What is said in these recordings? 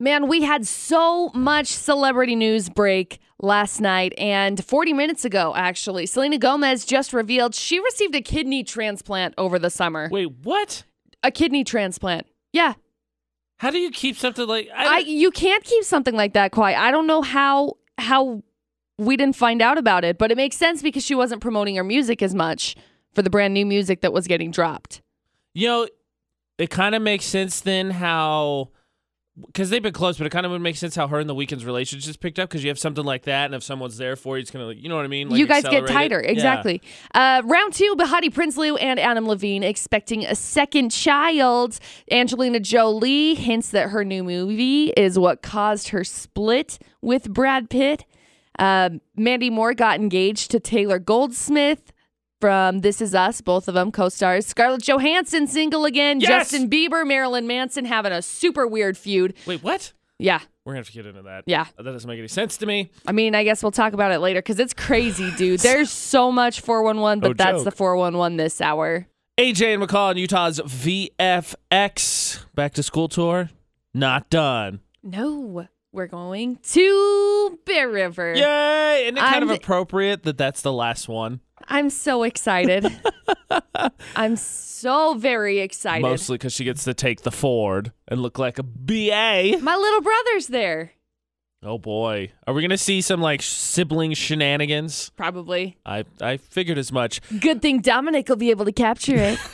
Man, we had so much celebrity news break last night and 40 minutes ago, actually. Selena Gomez just revealed she received a kidney transplant over the summer. Wait, what? A kidney transplant. Yeah. How do you keep something like I, you can't keep something like that quiet. I don't know how how we didn't find out about it, but it makes sense because she wasn't promoting her music as much for the brand new music that was getting dropped. You know, it kind of makes sense then how because they've been close, but it kind of would make sense how her and the Weeknd's relationship picked up because you have something like that, and if someone's there for you, it's gonna, like you know what I mean? Like you guys get accelerate it. tighter. Yeah. Exactly. Uh, round two, Behati Prinsloo and Adam Levine expecting a second child. Angelina Jolie hints that her new movie is what caused her split with Brad Pitt. Um, Mandy Moore got engaged to Taylor Goldsmith from This Is Us, both of them co stars. Scarlett Johansson single again. Yes! Justin Bieber, Marilyn Manson having a super weird feud. Wait, what? Yeah. We're gonna have to get into that. Yeah. That doesn't make any sense to me. I mean, I guess we'll talk about it later because it's crazy, dude. There's so much 411, but No that's joke. the 411 this hour. AJ and McCall in Utah's VFX back to school tour. Not done. No, we're going to Bear River. Yay! Isn't it kind I'm- of appropriate that that's the last one? I'm so excited. I'm so very excited. Mostly because she gets to take the Ford and look like a BA. My little brother's there. Oh boy. Are we going to see some like sibling shenanigans? Probably. I, I figured as much. Good thing Dominic will be able to capture it.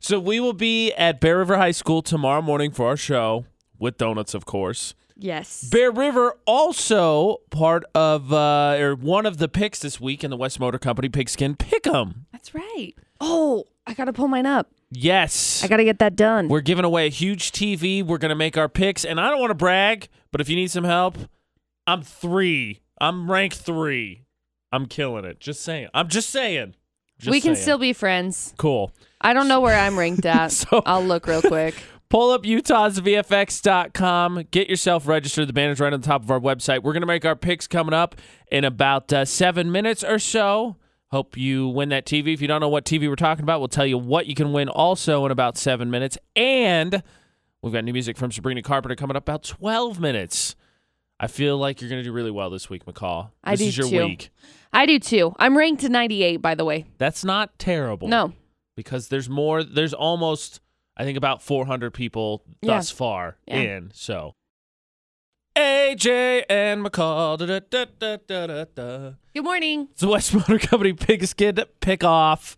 So we will be at Bear River High School tomorrow morning for our show with donuts, of course. Yes. Bear River also part of uh, or one of the picks this week in the West Motor Company Pigskin Pick'em. That's right. Oh, I got to pull mine up. Yes. I got to get that done. We're giving away a huge TV. We're going to make our picks. And I don't want to brag, but if you need some help, I'm three. I'm rank three. I'm killing it. Just saying. I'm just saying. Just we can saying. still be friends. Cool. I don't know where I'm ranked at. So- I'll look real quick. Pull up utahsvfx.com. Get yourself registered. The banner's right on the top of our website. We're going to make our picks coming up in about uh, seven minutes or so. Hope you win that TV. If you don't know what TV we're talking about, we'll tell you what you can win also in about seven minutes. And we've got new music from Sabrina Carpenter coming up about 12 minutes. I feel like you're going to do really well this week, McCall. I this do is your too. week. I do too. I'm ranked to 98, by the way. That's not terrible. No. because there's more there's almost i think about 400 people Yeah. thus far Yeah. in so aj and mccall da, da, da. Good morning. it's the west motor company pigskin pick off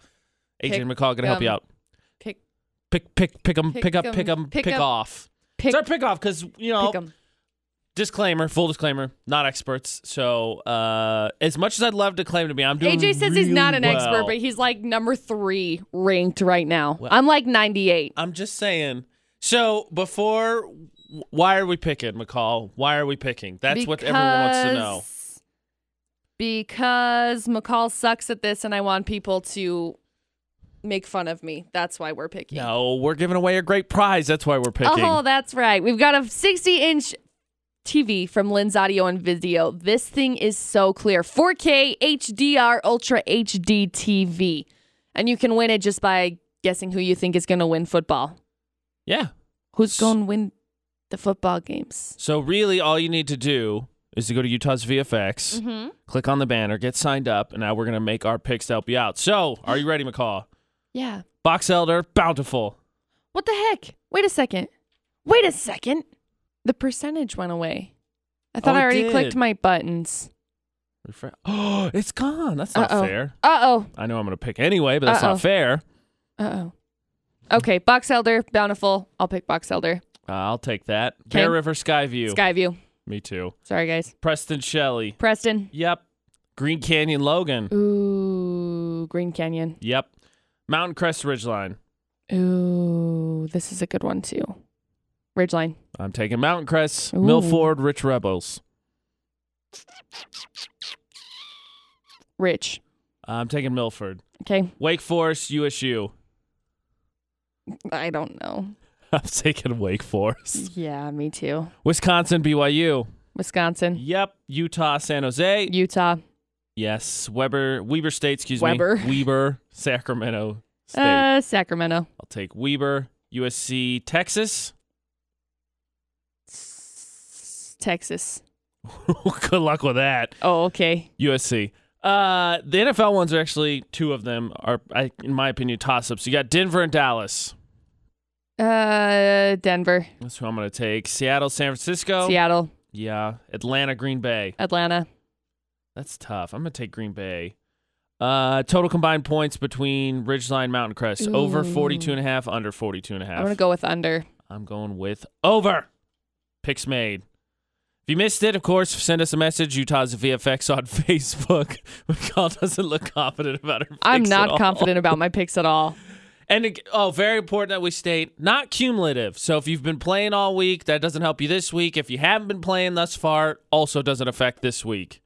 aj Pick and mccall gonna help you um, out Pick pick pick pick 'em, pick, up, Pick up pick um, 'em, pick pick up, off pick it's our pick off because you know pick. Disclaimer full disclaimer not experts so uh as much as i'd love to claim to be i'm doing AJ says he's not an really expert, but he's like number three ranked right now. Well- I'm like 98. I'm just saying. So before, why are we picking McCall? Why are we picking? That's what everyone wants to know. Because- Because McCall sucks at this, and I want people to make fun of me. That's why we're picking. No, we're giving away a great prize. That's why we're picking. Oh, that's right. We've got a 60 inch TV from Lens Audio and Video. This thing is so clear 4K HDR Ultra HD TV. And you can win it just by guessing who you think is going to win football. yeah. Who's going to win the football games? So really, all you need to do is to go to Utah's VFX, Mm-hmm. click on the banner, get signed up, and now we're gonna make our picks to help you out. So, are you ready, McCall? Yeah. Box Elder, Bountiful. What the heck? Wait a second. Wait a second. The percentage went away. I thought Oh, I it already did. clicked my buttons. Refre- Oh, it's gone. That's not Uh-oh. fair. Uh oh. I know I'm gonna pick anyway, but that's Uh-oh. not fair. Uh oh. Okay, Box Elder, Bountiful. I'll pick Box Elder. Uh, I'll take that. Okay. Bear River Skyview. Skyview. Me too. Sorry, guys. Preston Shelley. Preston. Yep. Green Canyon Logan. Ooh, Green Canyon. Yep. Mountain Crest Ridgeline. Ooh, this is a good one too. Ridgeline. I'm taking Mountain Crest. Ooh. Milford Rich Rebels. Rich. I'm taking Milford. Okay. Wake Forest USU. I don't know. I'm taking Wake Forest. Yeah, me too. Wisconsin BYU. Wisconsin. Yep. Utah San Jose. Utah. Yes. Weber Weber State, excuse Weber. me. Weber Sacramento State. Uh, Sacramento. I'll take Weber. USC Texas. Texas. Good luck with that. Oh, okay. USC. Uh, the NFL ones are actually two of them are, I, in my opinion, toss ups. You got Denver and Dallas. Uh, Denver, That's who I'm going to take. Seattle, San Francisco. Seattle, Yeah. Atlanta, Green Bay. Atlanta. That's tough. I'm going to take Green Bay. Uh, total combined points between Ridgeline, Mountain Crest. Over Ooh. 42 and a half, under 42 and a half. I'm gonna go with under. I'm going with over. Picks made. If you missed it, of course, send us a message. Utah's VFX on Facebook. McCall doesn't look confident about her picks I'm not confident about my picks at all. And oh, very important that we state not cumulative. So if you've been playing all week, that doesn't help you this week. If you haven't been playing thus far, also doesn't affect this week.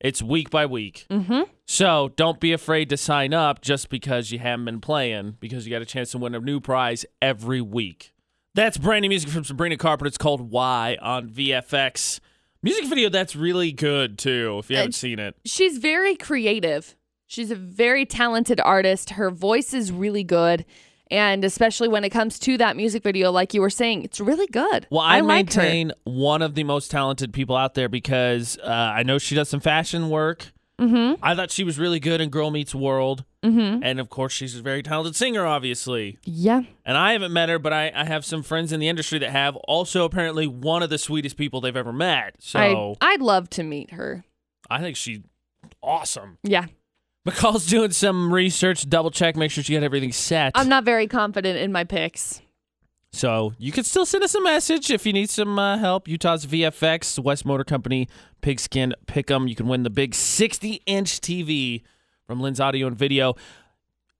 It's week by week. Mm-hmm. So don't be afraid to sign up just because you haven't been playing, because you got a chance to win a new prize every week. That's brand new music from Sabrina Carpenter. It's called Why on VFX. Music video that's really good too, if you haven't Uh, seen it. She's very creative. She's a very talented artist. Her voice is really good. And especially when it comes to that music video, like you were saying, it's really good. Well, I, her. maintain one of the most talented people out there because uh, I know she does some fashion work. Mm-hmm. I thought she was really good in Girl Meets World. Mm-hmm. And of course, she's a very talented singer, obviously. Yeah. And I haven't met her, but I, I have some friends in the industry that have. Also, apparently, one of the sweetest people they've ever met. So I, I'd love to meet her. I think she's awesome. Yeah. McCall's doing some research, double check, make sure she got everything set. I'm not very confident in my picks. So you can still send us a message if you need some uh, help. Utah's VFX, West Motor Company, Pigskin Pick'em. You can win the big 60 inch TV from Lynn's Audio and Video.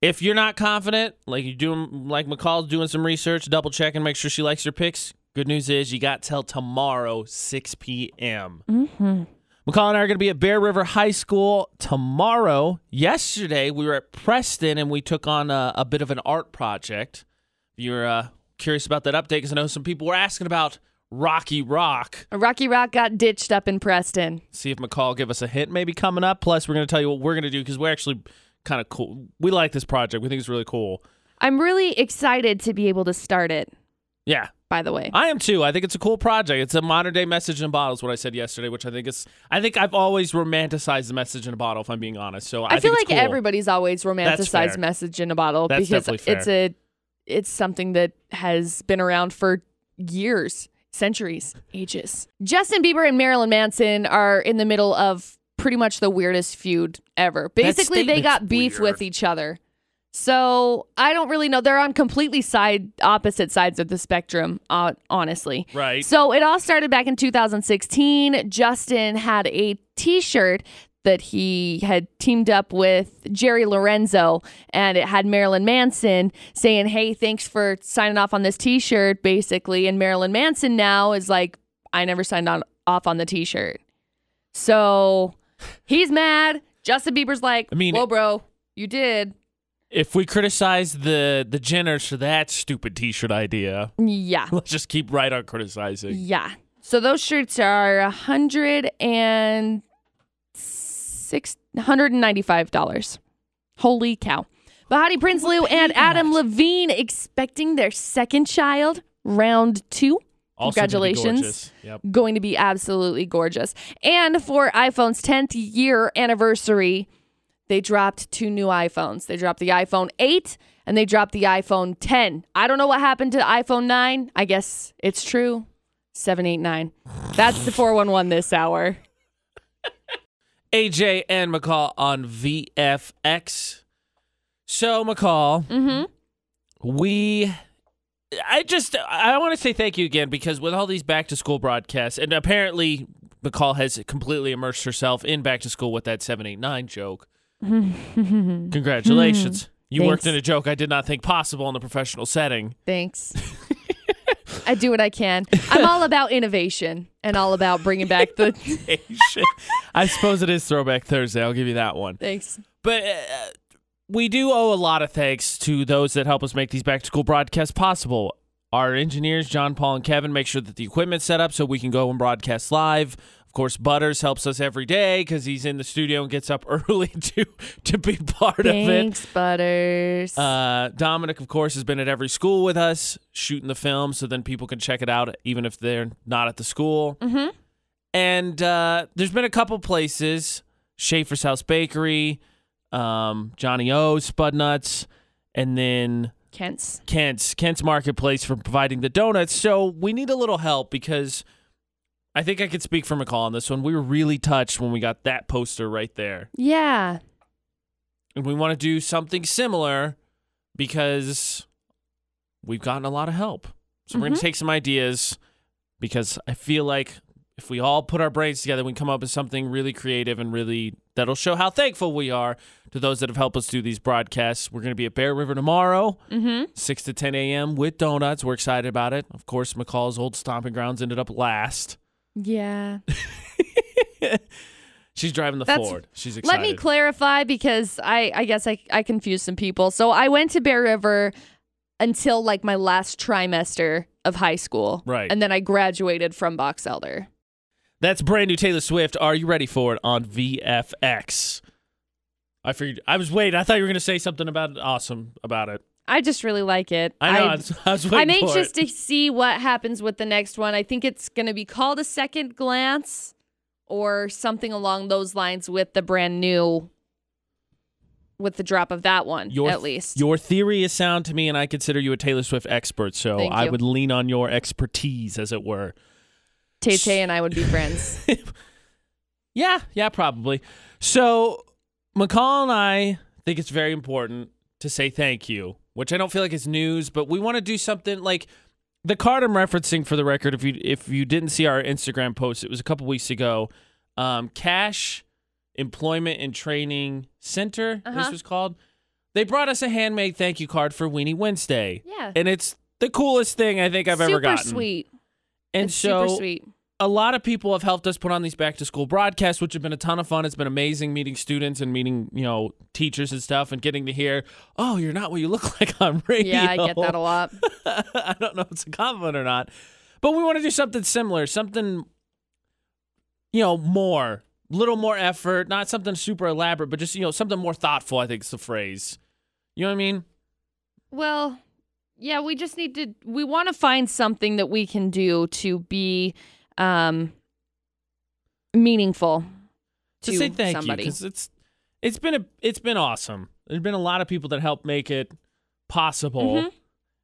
If you're not confident, like you doing, like McCall's doing some research, double check and make sure she likes your picks. Good news is you got till tomorrow, 6 p.m. Mm-hmm. McCall and I are going to be at Bear River High School tomorrow. Yesterday, we were at Preston and we took on a, a bit of an art project. If you're uh, curious about that update, because I know some people were asking about Rocky Rock. Rocky Rock got ditched up in Preston. See if McCall give us a hint maybe coming up. Plus, we're going to tell you what we're going to do because we're actually kind of cool. We like this project. We think it's really cool. I'm really excited to be able to start it, Yeah, by the way. I am too. I think it's a cool project. It's a modern day message in a bottle, is what I said yesterday, which I think is. I think I've always romanticized the message in a bottle, if I'm being honest. So I, I, feel like cool. everybody's always romanticized message in a bottle That's because it's a it's something that has been around for years, centuries, ages. Justin Bieber and Marilyn Manson are in the middle of pretty much the weirdest feud ever. Basically, they got beef weird. with each other. So I don't really know. They're on completely side opposite sides of the spectrum, uh, honestly. Right. So it all started back in 2016. Justin had a T-shirt that he had teamed up with Jerry Lorenzo, and it had Marilyn Manson saying, "Hey, thanks for signing off on this T-shirt." Basically, and Marilyn Manson now is like, "I never signed on off on the T-shirt." So he's mad. Justin Bieber's like, I mean- "Whoa, bro, you did." if we criticize the the Jenners for that stupid T-shirt idea, Yeah. let's just keep right on criticizing. Yeah. So those shirts are a hundred and six hundred and ninety-five dollars. Holy cow! Behati Prinsloo and Adam Levine expecting their second child, round two. Also Congratulations. Yep. Going to be absolutely gorgeous. And for iPhone's 10th year anniversary, they dropped two new iPhones. They dropped the iPhone 8 and they dropped the iPhone 10. I don't know what happened to iPhone 9. I guess it's true. 789. That's the 411 this hour. AJ and McCall on VFX. So McCall, Mhm. we I just I want to say thank you again because with all these back to school broadcasts and apparently McCall has completely immersed herself in back to school with that 789 joke. Congratulations. You worked in a joke I did not think possible in a professional setting. Thanks. I do what I can. I'm all about innovation and all about bringing back the I suppose it is Throwback Thursday. I'll give you that one. Thanks. But uh, we do owe a lot of thanks to those that help us make these back to school broadcasts possible. Our engineers, John, Paul, and Kevin, make sure that the equipment's set up so we can go and broadcast live. Of course, Butters helps us every day because he's in the studio and gets up early to to be part of it. Thanks, Butters. Uh, Dominic, of course, has been at every school with us shooting the film, so then people can check it out even if they're not at the school. Mhm. And uh, there's been a couple places Schaefer's House Bakery, um, Johnny O's, Spudnuts, and then Kent's. Kent's Kent's Marketplace for providing the donuts. So we need a little help because I think I could speak for McCall on this one. We were really touched when we got that poster right there. Yeah. And we want to do something similar because we've gotten a lot of help. So we're going to take some ideas because I feel like if we all put our brains together, we can come up with something really creative and really that'll show how thankful we are to those that have helped us do these broadcasts. We're going to be at Bear River tomorrow, Mm-hmm. 6 to 10 a.m. with donuts. We're excited about it. Of course, McCall's old stomping grounds ended up last. Yeah. She's driving the That's- Ford. She's excited. Let me clarify because I, I guess I, I confused some people. So I went to Bear River until like my last trimester of high school. Right. And then I graduated from Box Elder. That's brand new Taylor Swift. Are you ready for it on VFX? I figured I was waiting. I thought you were going to say something about awesome about it. I just really like it. I know. I, I, was, I was waiting I'm anxious to see what happens with the next one. I think it's going to be called a second glance or something along those lines with the brand new with the drop of that one Your at least. Your theory is sound to me, and I consider you a Taylor Swift expert. So Thank I you. would lean on your expertise, as it were. Tay Tay and I would be friends. Yeah, yeah, probably. So McCall and I think it's very important to say thank you, which I don't feel like it's news, but we want to do something like the card I'm referencing for the record. If you if you didn't see our Instagram post, it was a couple weeks ago. Um, Cache Employment and Training Center, this Uh-huh. was called. They brought us a handmade thank you card for Weenie Wednesday, Yeah. and it's the coolest thing I think I've super ever gotten. Super sweet. And it's so super sweet. A lot of people have helped us put on these back to school broadcasts, which have been a ton of fun. It's been amazing meeting students and meeting, you know, teachers and stuff and getting to hear, oh, you're not what you look like on radio. Yeah, I get that a lot. I don't know if it's a compliment or not. But we want to do something similar, something, you know, more, little more effort, not something super elaborate, but just, you know, something more thoughtful, I think is the phrase. You know what I mean? Well, yeah, we just need to we want to find something that we can do to be um meaningful to, to say thank somebody. you because it's it's been a it's been awesome. There's been a lot of people that helped make it possible, Mhm.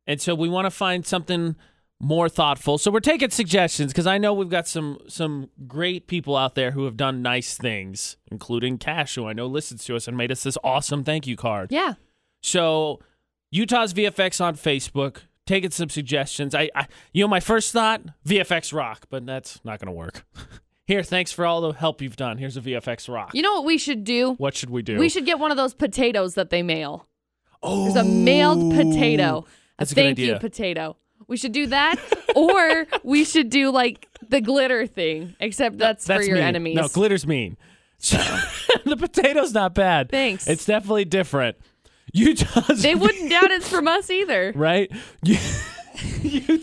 and so we want to find something more thoughtful. So we're taking suggestions because I know we've got some some great people out there who have done nice things, including Cache, who I know listens to us and made us this awesome thank you card. yeah. So Utah's VFX on Facebook. Taking some suggestions. I, I you know my first thought VFX rock, but that's not going to work. Here, thanks for all the help you've done. Here's a VFX rock. You know what we should do? What should we do? We should get one of those potatoes that they mail. Oh, There's a mailed oh, potato. That's a thank you idea. potato. We should do that, or we should do like the glitter thing, except that's, That's for your mean. enemies. No, glitter's mean. So, the potato's not bad. Thanks. It's definitely different. Utah's they wouldn't doubt it's from us either. right. Utah's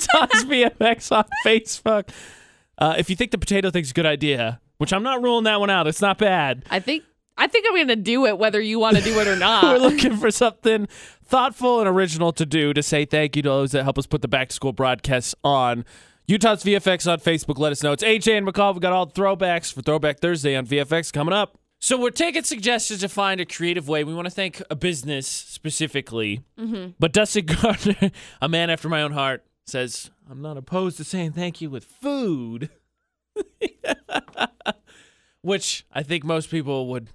VFX on Facebook. Uh, if you think the potato thing's a good idea, which I'm not ruling that one out, it's not bad. I think I think I'm gonna do it whether you want to do it or not. We're looking for something thoughtful and original to do to say thank you to those that help us put the back to school broadcasts on. Utah's VFX on Facebook. Let us know. It's AJ and McCall. We've got all the throwbacks for Throwback Thursday on VFX coming up. So we're taking suggestions to find a creative way. We want to thank a business specifically. Mm-hmm. But Dustin Gardner, a man after my own heart, says, I'm not opposed to saying thank you with food. Which I think most people would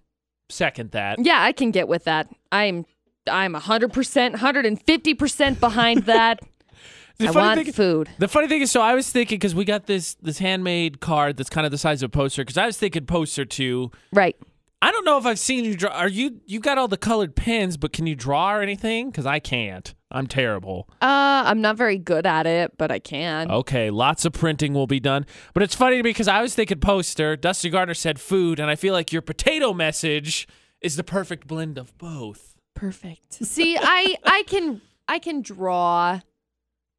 second that. yeah, I can get with that. I'm I'm 100%, 150% behind that. The I funny want thing- food. The funny thing is, so I was thinking because we got this this handmade card that's kind of the size of a poster. Because I was thinking poster too. Right. I don't know if I've seen you draw. Are you you got all the colored pens, but can you draw or anything? Because I can't. I'm terrible. Uh, I'm not very good at it, but I can. Okay, lots of printing will be done. But it's funny because I was thinking poster. Dusty Gardner said food, and I feel like your potato message is the perfect blend of both. Perfect. See, I I can I can draw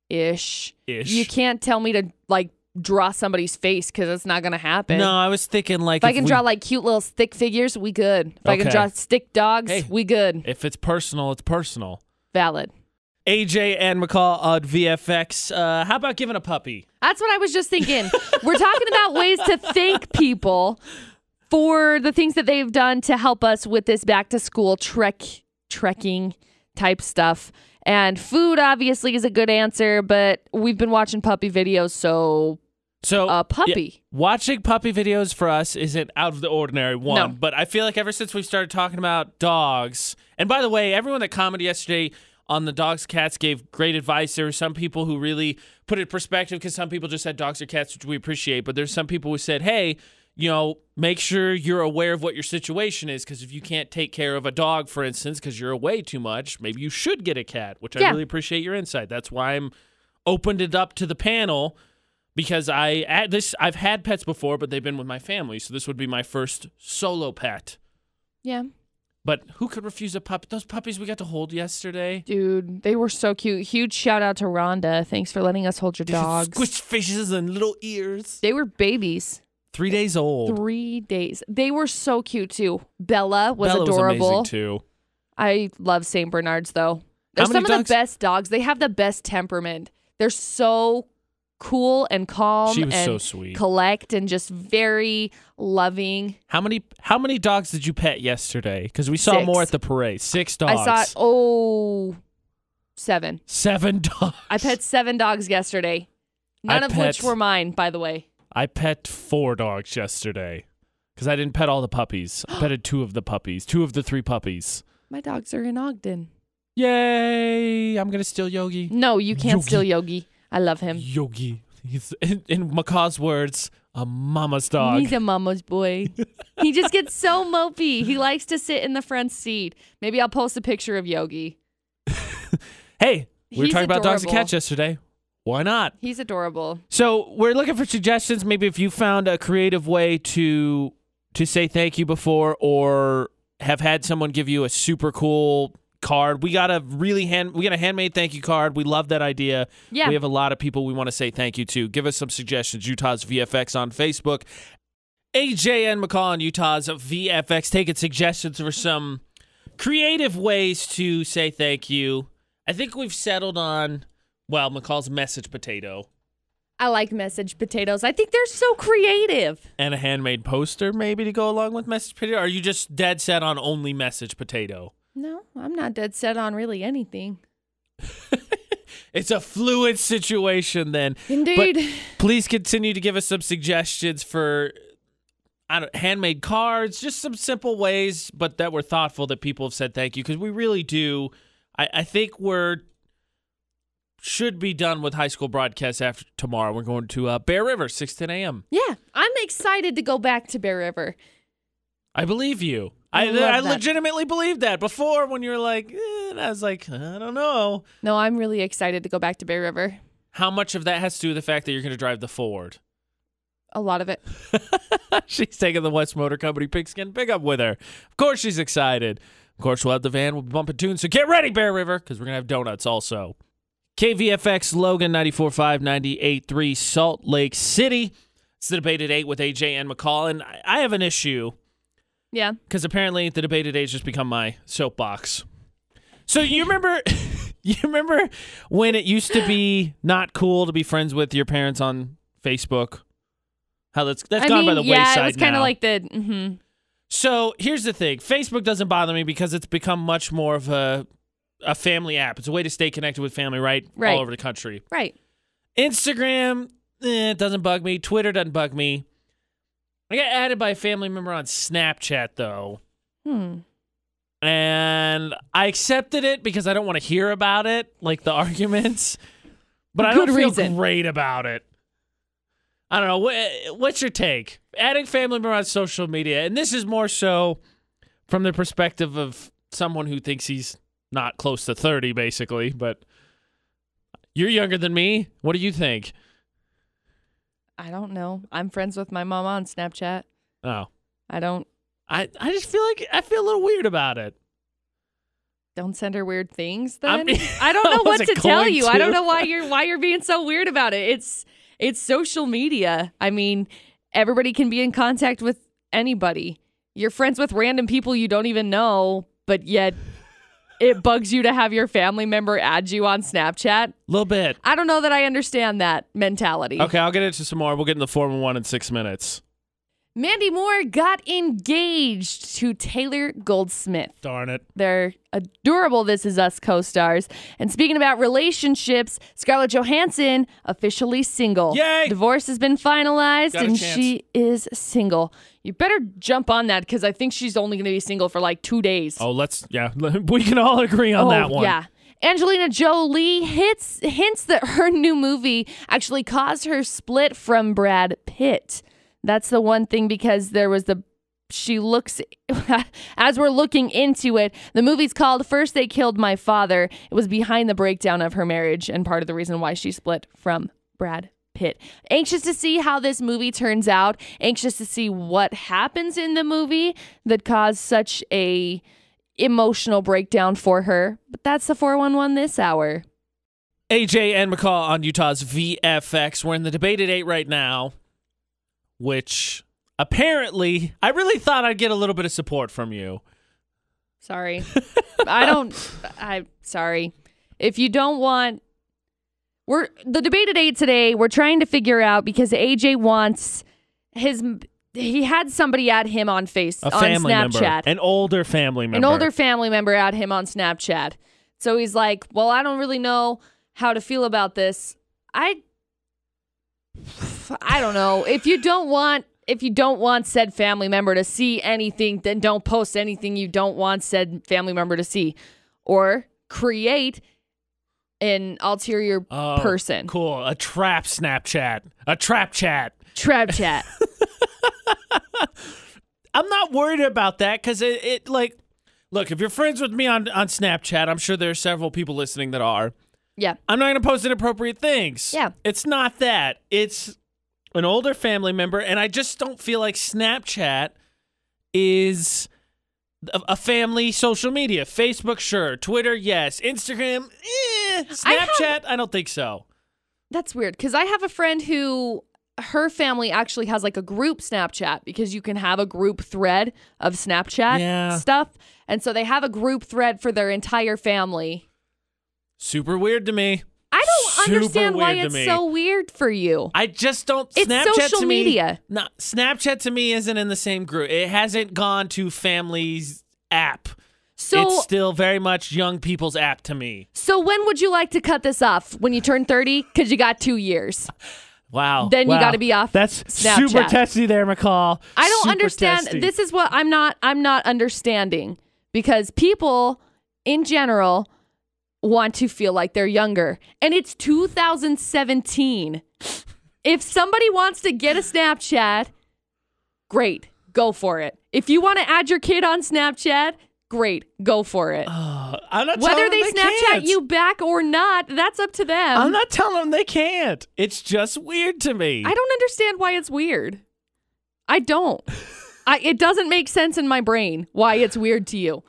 ish. Ish. You can't tell me to like draw somebody's face because it's not gonna happen. No, I was thinking like If I can we- draw like cute little stick figures, we good. If I can draw stick dogs, Hey. we good. if it's personal, it's personal. Valid. AJ and McCall on VFX. Uh, how about giving a puppy? That's what I was just thinking. We're talking about ways to thank people for the things that they've done to help us with this back to school trek trekking type stuff. And food obviously is a good answer, but we've been watching puppy videos, so So a puppy. yeah, watching puppy videos for us isn't out of the ordinary one, No. but I feel like ever since we've started talking about dogs, and by the way, everyone that commented yesterday on the dogs cats gave great advice. There were some people who really put it in perspective because some people just said dogs or cats, which we appreciate, but there's some people who said, hey, you know, make sure you're aware of what your situation is because if you can't take care of a dog, for instance, because you're away too much, maybe you should get a cat, which I really appreciate your insight. That's why I'm opened it up to the panel because I this I've had pets before, but they've been with my family, so this would be my first solo pet. Yeah. But who could refuse a puppy? Those puppies we got to hold yesterday. Dude, they were so cute. Huge shout out to Rhonda. Thanks for letting us hold your dogs. Squished faces and little ears. They were babies. Three days old. Three days. They were so cute too. Bella was Bella adorable. was amazing too. I love St. Bernards though. They're some of dogs- the best dogs. They have the best temperament. They're so cool and calm She was and so sweet. collect and just very loving. How many how many dogs did you pet yesterday? Because we saw Six. more at the parade. Six dogs. I saw oh seven. seven dogs. I pet seven dogs yesterday. I None of which were mine, by the way. I pet four dogs yesterday. Because I didn't pet all the puppies. I petted two of the puppies. Two of the three puppies. My dogs are in Ogden. Yay! I'm gonna steal Yogi. No, you can't Yogi. steal Yogi. I love him. Yogi. He's in, in McCall's words, a mama's dog. He's a mama's boy. he just gets so mopey. He likes to sit in the front seat. Maybe I'll post a picture of Yogi. hey, we were He's talking about dogs and cats yesterday. Why not? He's adorable. So we're looking for suggestions. Maybe if you found a creative way to to say thank you before, or have had someone give you a super cool card. We got a really hand. We got a handmade thank you card. We love that idea. Yeah. We have a lot of people we want to say thank you to. Give us some suggestions. Utah's VFX on Facebook. AJ and McCall on Utah's VFX taking suggestions for some creative ways to say thank you. I think we've settled on well, McCall's message potato. I like message potatoes. I think they're so creative. and a handmade poster maybe to go along with message potato? Or are you just dead set on only message potato? No, I'm not dead set on really anything. It's a fluid situation then. Indeed. Please continue to give us some suggestions for I don't handmade cards, just some simple ways, but that were thoughtful that people have said thank you because we really do. I, I think we're should be done with high school broadcasts after tomorrow. We're going to uh, Bear River, six ten a.m. yeah, I'm excited to go back to Bear River. I believe you. I, I I legitimately believed that before when you were like, eh, and I was like, I don't know. No, I'm really excited to go back to Bear River. How much of that has to do with the fact that you're going to drive the Ford? A lot of it. she's taking the West Motor Company pigskin pickup with her. Of course, she's excited. Of course, we'll have the van. We'll be bumping tunes. So get ready, Bear River, because we're going to have donuts also. KVFX Logan 94.5, 98.3 Salt Lake City. It's the debate at 8 with AJ and McCall. And I have an issue Yeah. because apparently the debate at 8 has just become my soapbox. So you remember, you remember when it used to be not cool to be friends with your parents on Facebook? How that's that's I gone mean, by the yeah, wayside it was kind of like the. hmm So here's the thing: Facebook doesn't bother me because it's become much more of a a family app. It's a way to stay connected with family, right? Right. All over the country. Right. Instagram, eh, it doesn't bug me. Twitter doesn't bug me. I got added by a family member on Snapchat though, Hmm. and I accepted it because I don't want to hear about it, like the arguments. But I don't feel reason. great about it. I don't know. What, what's your take? Adding family member on social media, and this is more so from the perspective of someone who thinks he's not close to 30, basically. But you're younger than me. What do you think? I don't know. I'm friends with my mom on Snapchat. Oh, I don't. I, I just feel like I feel a little weird about it. Don't send her weird things. I Then mean, I don't know what to tell you. I don't know why you're why you're being so weird about it. It's it's social media. I mean, everybody can be in contact with anybody. You're friends with random people you don't even know, but yet it bugs you to have your family member add you on Snapchat. A little bit. I don't know that I understand that mentality. Okay, I'll get into some more. We'll get in the 411 in six minutes. Mandy Moore got engaged to Taylor Goldsmith. Darn it. They're adorable This Is Us co stars. And speaking about relationships, Scarlett Johansson officially single. Yay! Divorce has been finalized and chance. she is single. You better jump on that because I think she's only going to be single for like two days. Oh, let's, yeah, we can all agree on that oh, one. Oh, Yeah. Angelina Jolie hits hints that her new movie actually caused her split from Brad Pitt. That's the one thing because there was the she looks as we're looking into it. The movie's called First They Killed My Father. It was behind the breakdown of her marriage and part of the reason why she split from Brad Pitt. Anxious to see how this movie turns out. Anxious to see what happens in the movie that caused such a emotional breakdown for her. But that's the 411 this hour. AJ and McCall on Utah's VFX. We're in the debate at eight right now, which apparently I really thought I'd get a little bit of support from you. Sorry. I don't I sorry. If you don't want we're the debate at 8 today, we're trying to figure out because AJ wants his he had somebody at him on face A on Snapchat. member, an older family member, an older family member at him on Snapchat. So he's like, "Well, I don't really know how to feel about this. I I don't know. If you don't want if you don't want said family member to see anything, then don't post anything you don't want said family member to see or create an ulterior Oh, person. Cool, a trap Snapchat, a trap chat. Trap chat. I'm not worried about that because it, it like, look, if you're friends with me on on Snapchat, I'm sure there are several people listening that are. yeah. I'm not going to post inappropriate things. Yeah. It's not that. It's an older family member, and I just don't feel like Snapchat is a, family social media. Facebook, sure. Twitter, yes. Instagram, eh. I have- Snapchat, I don't think so. That's weird because I have a friend who her family actually has like a group Snapchat because you can have a group thread of Snapchat Yeah. stuff. And so they have a group thread for their entire family. Super weird to me. I don't understand why it's me. so weird for you. I just don't. It's Snapchat social to me, media. No, Snapchat to me isn't in the same group. It hasn't gone to family's app. So it's still very much young people's app to me. so when would you like to cut this off? When you turn 30 cuz you got 2 years. Wow. Then you gotta be off That's Snapchat. super testy there, McCall. I don't Super understand. testy. This is what I'm not I'm not understanding because people in general want to feel like they're younger and it's 2017. if somebody wants to get a Snapchat, great, go for it. If you want to add your kid on Snapchat, great, go for it. Uh, I'm not Whether they them Snapchat can't. you back or not, that's up to them. I'm not telling them they can't. It's just weird to me. I don't understand why it's weird. I don't. I, it doesn't make sense in my brain why it's weird to you.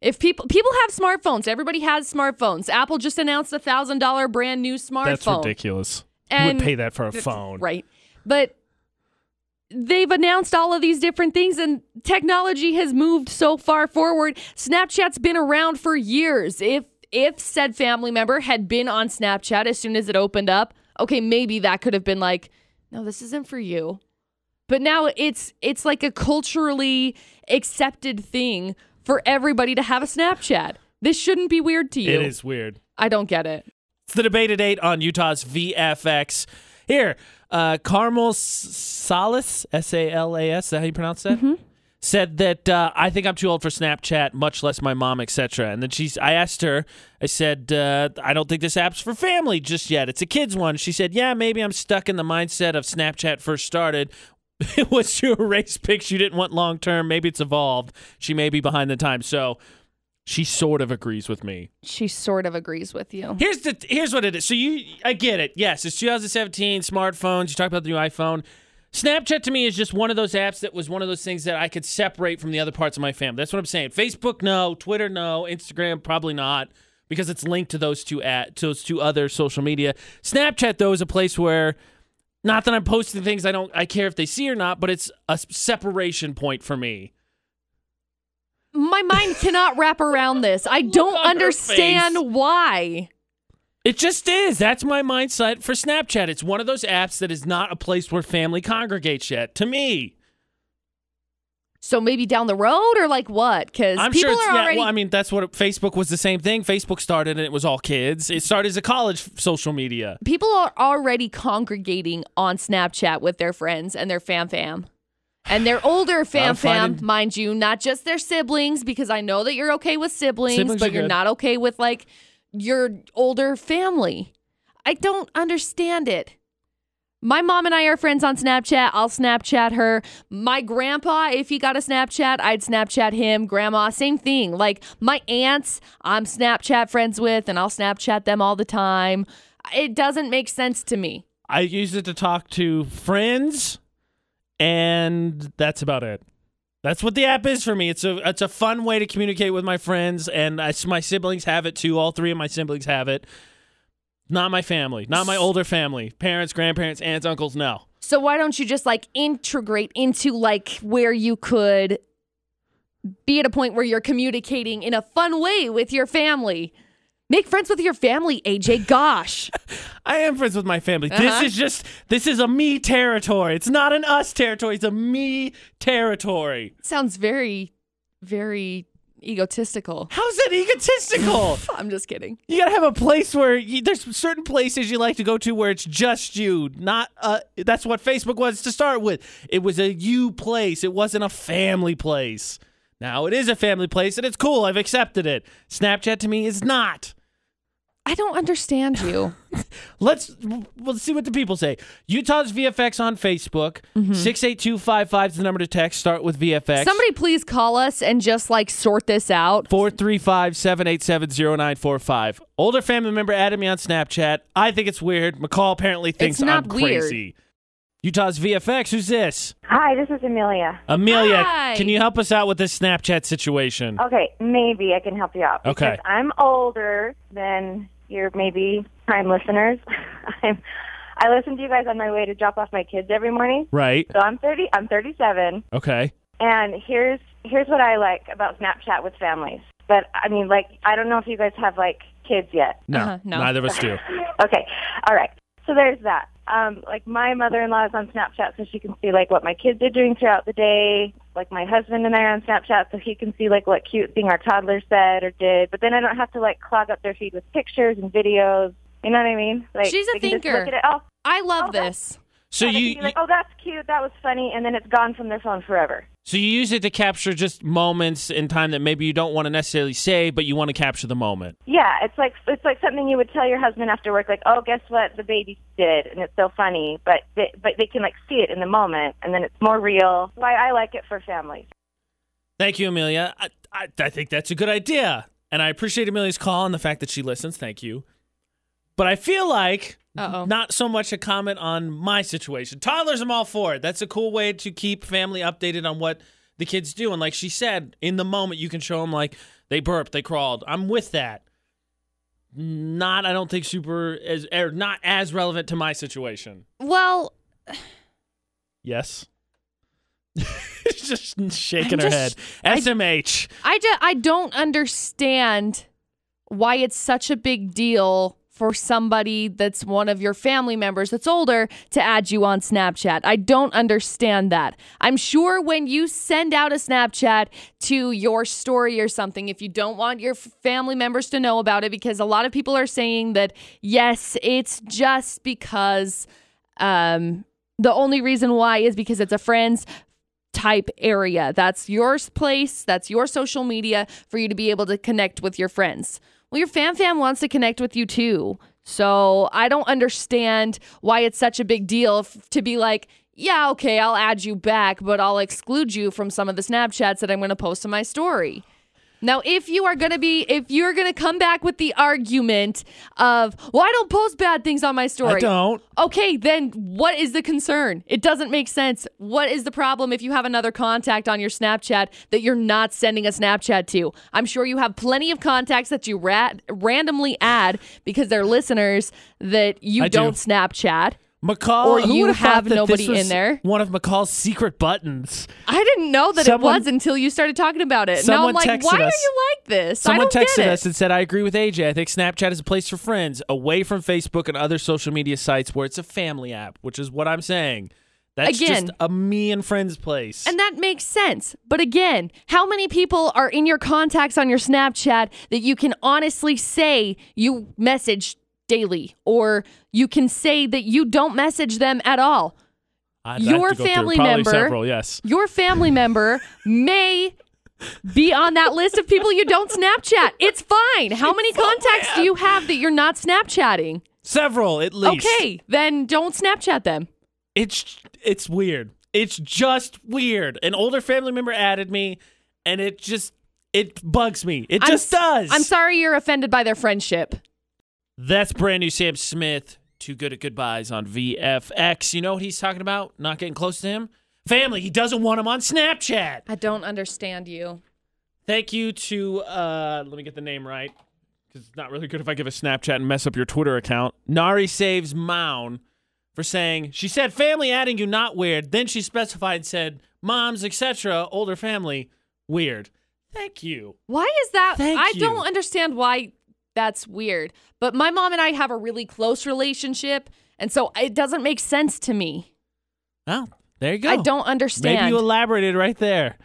If people people have smartphones, everybody has smartphones. Apple just announced a thousand dollar brand new smartphone. That's ridiculous. Who And would pay that for a phone? right? But they've announced all of these different things, and technology has moved so far forward. Snapchat's been around for years. If if said family member had been on Snapchat as soon as it opened up, okay, maybe that could have been like, no, this isn't for you. But now it's it's like a culturally accepted thing for everybody to have a Snapchat. This shouldn't be weird to you. It is weird. I don't get it. It's the debate at eight on Utah's VFX. Here, uh, Carmel Salas, S A L A S, is that how you pronounce that? Said that uh, I think I'm too old for Snapchat, much less my mom, etc. And then she's, I asked her, I said, uh, I don't think this app's for family just yet. It's a kids one. She said, Yeah, maybe I'm stuck in the mindset of Snapchat first started. It was to erase pics you didn't want long term. Maybe it's evolved. She may be behind the times. So she sort of agrees with me. She sort of agrees with you. Here's the here's what it is. So you I get it. Yes, it's 2017, smartphones, you talk about the new iPhone. Snapchat to me is just one of those apps that was one of those things that I could separate from the other parts of my family. That's what I'm saying. Facebook no, Twitter no, Instagram probably not because it's linked to those two at to those two other social media. Snapchat though is a place where not that I'm posting things I don't I care if they see or not, but it's a separation point for me. my mind cannot wrap around this. I don't understand why. It just is. That's my mindset for Snapchat. It's one of those apps that is not a place where family congregates yet. To me, So maybe down the road or like what? Because I'm people sure it's are yeah. already Well, I mean, that's what Facebook was the same thing. Facebook started and it was all kids. It started as a college f- social media. people are already congregating on Snapchat with their friends and their fam fam. And their older fam fam, finding- mind you, not just their siblings, because I know that you're okay with siblings, Siblings but you're good. not okay with like your older family. I don't understand it. My mom and I are friends on Snapchat. I'll Snapchat her. My grandpa, if he got a Snapchat, I'd Snapchat him. Grandma, same thing. Like my aunts, I'm Snapchat friends with, and I'll Snapchat them all the time. It doesn't make sense to me. I use it to talk to friends, and that's about it. That's what the app is for me. It's a it's a fun way to communicate with my friends, and I, my siblings have it too. All three of my siblings have it. Not my family, not my older family, parents, grandparents, aunts, uncles. No, So why don't you just like integrate into like where you could be at a point where you're communicating in a fun way with your family? Make friends with your family, AJ. Gosh. I am friends with my family. Uh-huh. This is just this is a me territory. It's not an us territory. It's a me territory. Sounds very, very egotistical. How's that egotistical? I'm just kidding. You gotta have a place where you, there's certain places you like to go to where it's just you. Not uh, that's what Facebook was to start with. It was a you place. It wasn't a family place. Now it is a family place, and it's cool. I've accepted it. Snapchat to me is not. I don't understand you. Let's let's see what the people say. Utah's VFX on Facebook. Mm-hmm. Six eight two five five is the number to text. Start with VFX. Somebody please call us and just like sort this out. 435 787 0945. Older family member added me on Snapchat. I think it's weird. McCall apparently thinks not I'm weird. crazy. Utah's VFX. Who's this? Hi, this is Amelia. Amelia, Hi. can you help us out with this Snapchat situation? Okay, maybe I can help you out. Okay. Because I'm older than your maybe prime listeners. I'm I listen to you guys on my way to drop off my kids every morning. Right. So I'm 30 I'm 37 Okay. and here's here's what I like about Snapchat with families. But I mean like I don't know if you guys have like kids yet. No, Uh-huh, no. neither of us do. Okay. All right. So there's that. Um, like my mother-in-law is on Snapchat, so she can see like what my kids are doing throughout the day. Like my husband and I are on Snapchat, so he can see like what cute thing our toddler said or did. But then I don't have to like clog up their feed with pictures and videos. You know what I mean? Like She's a they can just thinker. Look at it. Oh, I love Okay. this. So and they you, can be like, oh, that's cute. That was funny, and then it's gone from their phone forever. So you use it to capture just moments in time that maybe you don't want to necessarily say, but you want to capture the moment. Yeah, it's like it's like something you would tell your husband after work, like, "Oh, guess what? The baby did," and it's so funny. But they, but they can like see it in the moment, and then it's more real. Why I like it for families. Thank you, Amelia. I, I, I think that's a good idea. And I appreciate Amelia's call and the fact that she listens. Thank you. But I feel like Uh-oh. not so much a comment on my situation. Toddlers, I'm all for it. That's a cool way to keep family updated on what the kids do. And like she said, in the moment, you can show them like they burped, they crawled. I'm with that. Not, I don't think super as or not as relevant to my situation. Well, Yes. just shaking I'm her just- head. SMH. I just I don't understand why it's such a big deal for somebody that's one of your family members that's older to add you on Snapchat. I don't understand that. I'm sure when you send out a Snapchat to your story or something, if you don't want your family members to know about it, because a lot of people are saying that, yes, it's just because um, the only reason why is because it's a friend's type area. That's your place, that's your social media for you to be able to connect with your friends. Well, your fam fam wants to connect with you too. So I don't understand why it's such a big deal f- to be like, yeah, okay, I'll add you back, but I'll exclude you from some of the Snapchats that I'm going to post in my story. Now, if you are going to be, if you're going to come back with the argument of, well, I don't post bad things on my story. I don't. Okay, then what is the concern? It doesn't make sense. What is the problem if you have another contact on your Snapchat that you're not sending a Snapchat to? I'm sure you have plenty of contacts that you ra- randomly add because they're listeners that you I do. don't Snapchat. McCall, Or you have nobody in there. One of McCall's secret buttons. I didn't know that Someone- it was until you started talking about it. now Someone I'm like, why are us. you like this? Someone texted us and said, I agree with AJ. I think Snapchat is a place for friends, away from Facebook and other social media sites where it's a family app, which is what I'm saying. That's Again. just a me and friends place. And that makes sense. But again, how many people are in your contacts on your Snapchat that you can honestly say you message daily or you can say that you don't message them at all? I'd your to go through family member- Several, yes. Your family member may be on that list of people you don't Snapchat. It's fine. How many contacts do you have that you're not Snapchatting? Several, at least. Okay, then don't Snapchat them. It's it's weird. It's just weird. An older family member added me, and it just it bugs me. It I'm just does. I'm sorry you're offended by their friendship. That's brand new Sam Smith. Too good at goodbyes on VFX. You know what he's talking about? Not getting close to him. Family. He doesn't want him on Snapchat. I don't understand you. Thank you to uh let me get the name right. Because it's not really good if I give a Snapchat and mess up your Twitter account. Nari saves Mound for saying she said family adding you not weird. Then she specified said moms, etc., older family, weird. Thank you. Why is that? Thank I you. don't understand why that's weird. But my mom and I have a really close relationship, and so it doesn't make sense to me. Well, there you go. I don't understand. Maybe you elaborated right there.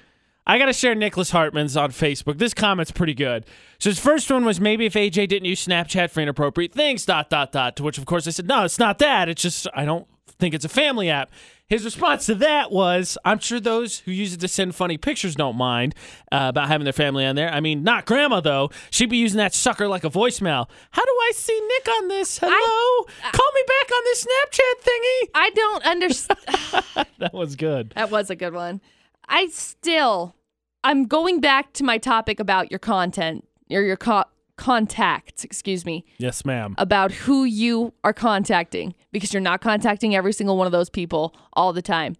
I got to share Nicholas Hartman's on Facebook. This comment's pretty good. So his first one was maybe if AJ didn't use Snapchat for inappropriate things, dot, dot, dot. To which, of course, I said, no, it's not that. It's just, I don't think it's a family app. His response to that was, I'm sure those who use it to send funny pictures don't mind uh, about having their family on there. I mean, not grandma, though. She'd be using that sucker like a voicemail. How do I see Nick on this? Hello? Call me back on this Snapchat thingy. I don't understand. That was good. that was a good one. I still, I'm going back to my topic about your content or your co- contacts. Excuse me. Yes, ma'am. about who you are contacting because you're not contacting every single one of those people all the time.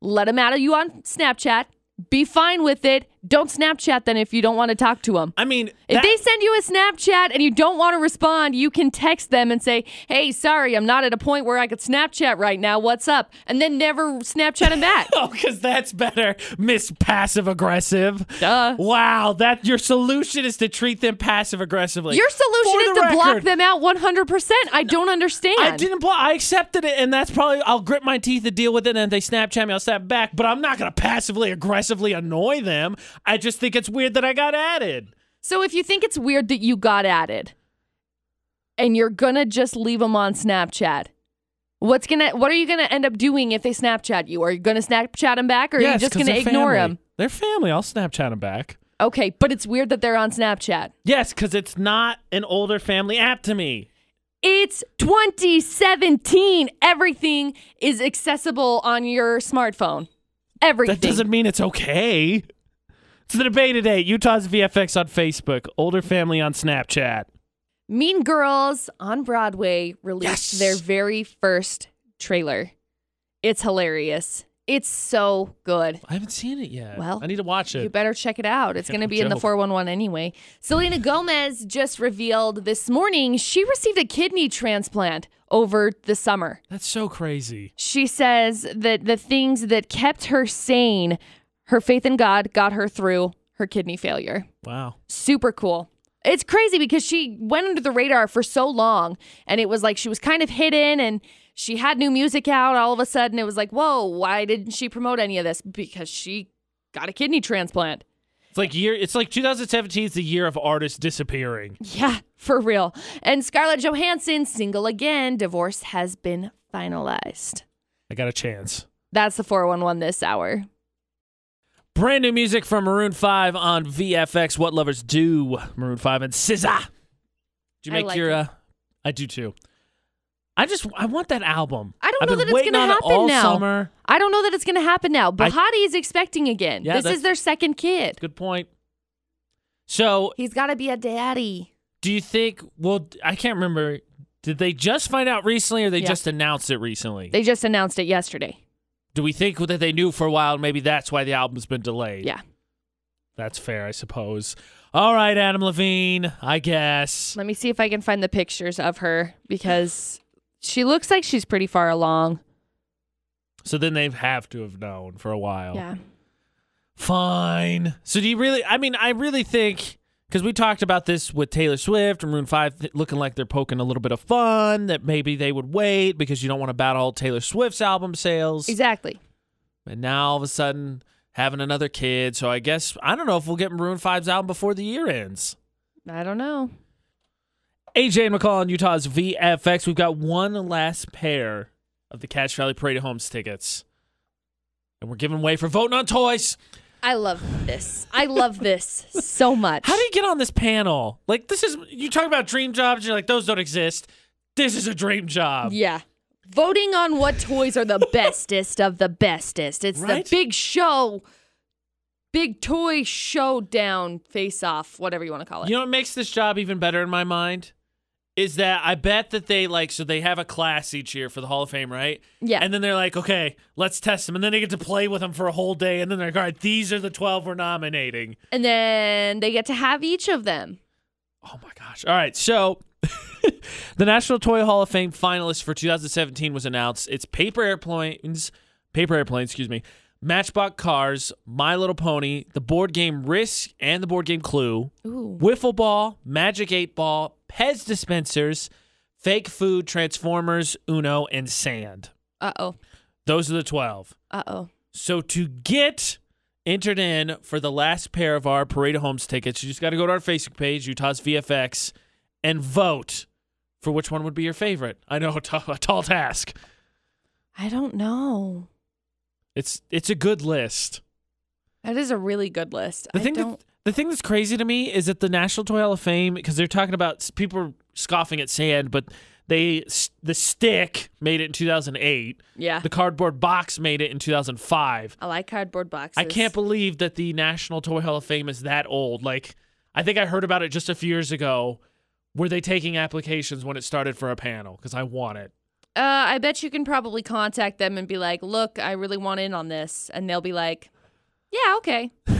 Let them add you on Snapchat. Be fine with it. Don't Snapchat them if you don't want to talk to them. I mean, If that- they send you a Snapchat and you don't want to respond, you can text them and say, "Hey, sorry, I'm not at a point where I could Snapchat right now. What's up?" And then never Snapchat them back. Oh, because that's better, Miss Passive Aggressive. Duh. Wow, that your solution is to treat them passive aggressively. Your solution For is to block them out 100%. I don't understand. I didn't block. I accepted it, and that's probably I'll grit my teeth to deal with it. And if they Snapchat me, I'll snap back. But I'm not gonna passively aggressively annoy them. I just think it's weird that I got added. So if you think it's weird that you got added and you're gonna just leave them on Snapchat, what's gonna what are you gonna end up doing if they Snapchat you? Are you gonna Snapchat them back or are you Yes, just 'cause gonna ignore family. them? They're family. I'll Snapchat them back. Okay, but it's weird that they're on Snapchat. Yes, because it's not an older family app to me. It's 2017. Everything is accessible on your smartphone. Everything. That doesn't mean it's okay. It's the debate today. Utah's VFX on Facebook, older family on Snapchat. Mean Girls on Broadway released Yes. their very first trailer. It's hilarious. It's so good. I haven't seen it yet. Well, I need to watch it. You better check it out. It's going to be in the 411 anyway. Selena Gomez just revealed this morning she received a kidney transplant over the summer. That's so crazy. She says that the things that kept her sane, her faith in God, got her through her kidney failure. Wow. Super cool. It's crazy because she went under the radar for so long and it was like she was kind of hidden and she had new music out. All of a sudden, it was like, whoa, why didn't she promote any of this? Because she got a kidney transplant. It's like year. It's like 2017 is the year of artists disappearing. Yeah, for real. And Scarlett Johansson, single again, divorce has been finalized. I got a chance. That's the 411 this hour. Brand new music from Maroon 5 on VFX. What lovers do. Maroon 5 and SZA. Do you I make like your? it. uh I do too. I just I want that album. I don't I've know been that it's waiting on it happen all now. Summer. I don't know that it's going to happen now. Behati is expecting again. Yeah, this that's- is their second kid. Good point. So, He's got to be a daddy. do you think? Well, I can't remember. Did they just find out recently, or they Yeah. just announced it recently? They just announced it yesterday. Do we think that they knew for a while? Maybe that's why the album's been delayed. Yeah. That's fair, I suppose. All right, Adam Levine, I guess. Let me see if I can find the pictures of her because She looks like she's pretty far along. So then they have to have known for a while. Yeah. Fine. So do you really? I mean, I really think because we talked about this with Taylor Swift and Maroon Five looking like they're poking a little bit of fun that maybe they would wait because you don't want to battle Taylor Swift's album sales. Exactly. And now all of a sudden having another kid. So I guess I don't know if we'll get Maroon 5's album before the year ends. I don't know. AJ and McCall on Utah's VFX. We've got one last pair of the Cache Valley Parade of Homes tickets. And we're giving away for voting on toys. I love this. I love this so much. How do you get on this panel? Like this is you talk about dream jobs, you're like, those don't exist. This is a dream job. Yeah. Voting on what toys are the bestest of the bestest. It's Right? the big show, big toy showdown face off, whatever you want to call it. You know what makes this job even better in my mind? Is that I bet that they like so they have a class each year for the Hall of Fame, right? Yeah. And then they're like, okay, let's test them. And then they get to play with them for a whole day. And then they're like, all right, these are the 12 we're nominating. and then they get to have each of them. Oh my gosh. All right. So the National Toy Hall of Fame finalist for 2017 was announced. It's Paper Airplanes, Paper Airplanes, excuse me, Matchbox Cars, My Little Pony, the board game Risk, and the board game Clue, Ooh. Wiffle Ball, Magic 8 Ball, Pez dispensers, Fake Food, Transformers, Uno, and Sand. Uh oh. Those are the 12. Uh oh. So to get entered in for the last pair of our Parade of Homes tickets, you just got to go to our Facebook page, Utah's VFX, and vote for which one would be your favorite. I know a t- a tall task. I don't know. It's it's a good list. That is a really good list. The I thing don't. that, the thing that's crazy to me is that the National Toy Hall of Fame because they're talking about people scoffing at sand, but they the stick made it in 2008. yeah. The cardboard box made it in 2005. I like cardboard boxes. I can't believe that the National Toy Hall of Fame is that old. Like, I think I heard about it just a few years ago. Were they taking applications when it started for a panel? Because I want it. Uh, I bet you can probably contact them and be like, "Look, I really want in on this," and they'll be like, "Yeah, okay."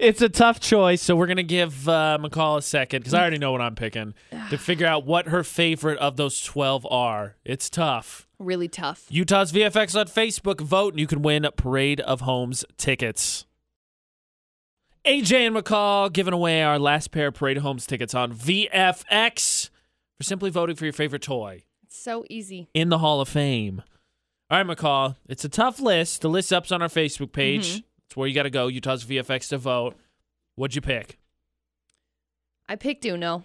It's a tough choice, so we're gonna give uh, McCall a second because I already know what I'm picking to figure out what her favorite of those twelve are. It's tough. Really tough. Utah's VFX on Facebook. Vote, and you can win Parade of Homes tickets. AJ and McCall giving away our last pair of Parade of Homes tickets on VFX for simply voting for your favorite toy so easy. in the Hall of Fame. All right, McCall. It's a tough list. The list up's on our Facebook page. Mm-hmm. It's where you got to go. Utah's VFX to vote. What'd you pick? I picked Uno.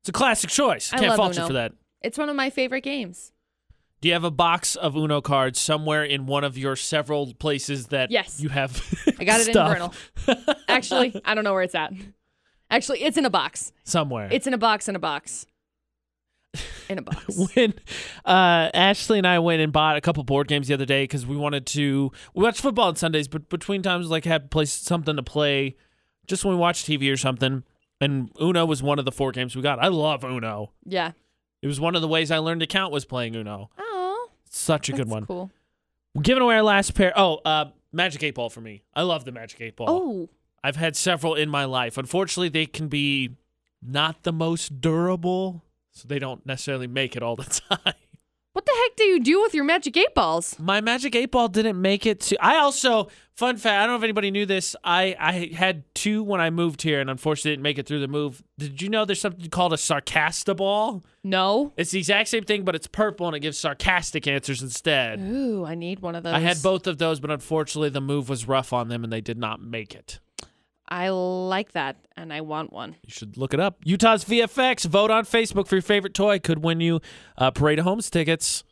It's a classic choice. I Can't love fault you Uno. for that. It's one of my favorite games. Do you have a box of Uno cards somewhere in one of your several places that Yes. you have? I got it in stuff? Vernal. Actually, I don't know where it's at. Actually, it's in a box. somewhere. It's in a box in a box. In a box. when uh, Ashley and I went and bought a couple board games the other day because we wanted to we watch football on Sundays, but between times like had place something to play, just when we watch TV or something. And Uno was one of the four games we got. I love Uno. yeah. It was one of the ways I learned to count was playing Uno. Oh, Such a good one. Cool. We're giving away our last pair. Oh, uh, Magic Eight Ball for me. I love the Magic Eight Ball. Oh, I've had several in my life. Unfortunately, they can be not the most durable, so they don't necessarily make it all the time. what the heck do you do with your magic eight balls? My Magic 8 Ball didn't make it to. I also, fun fact, I don't know if anybody knew this. I, I had two when I moved here and unfortunately didn't make it through the move. Did you know there's something called a Sarcasta Ball? No. It's the exact same thing, but it's purple and it gives sarcastic answers instead. Ooh, I need one of those. I had both of those, but unfortunately the move was rough on them and they did not make it. I like that, and I want one. You should look it up. Utah's VFX. Vote on Facebook for your favorite toy. Could win you uh, Parade of Homes tickets.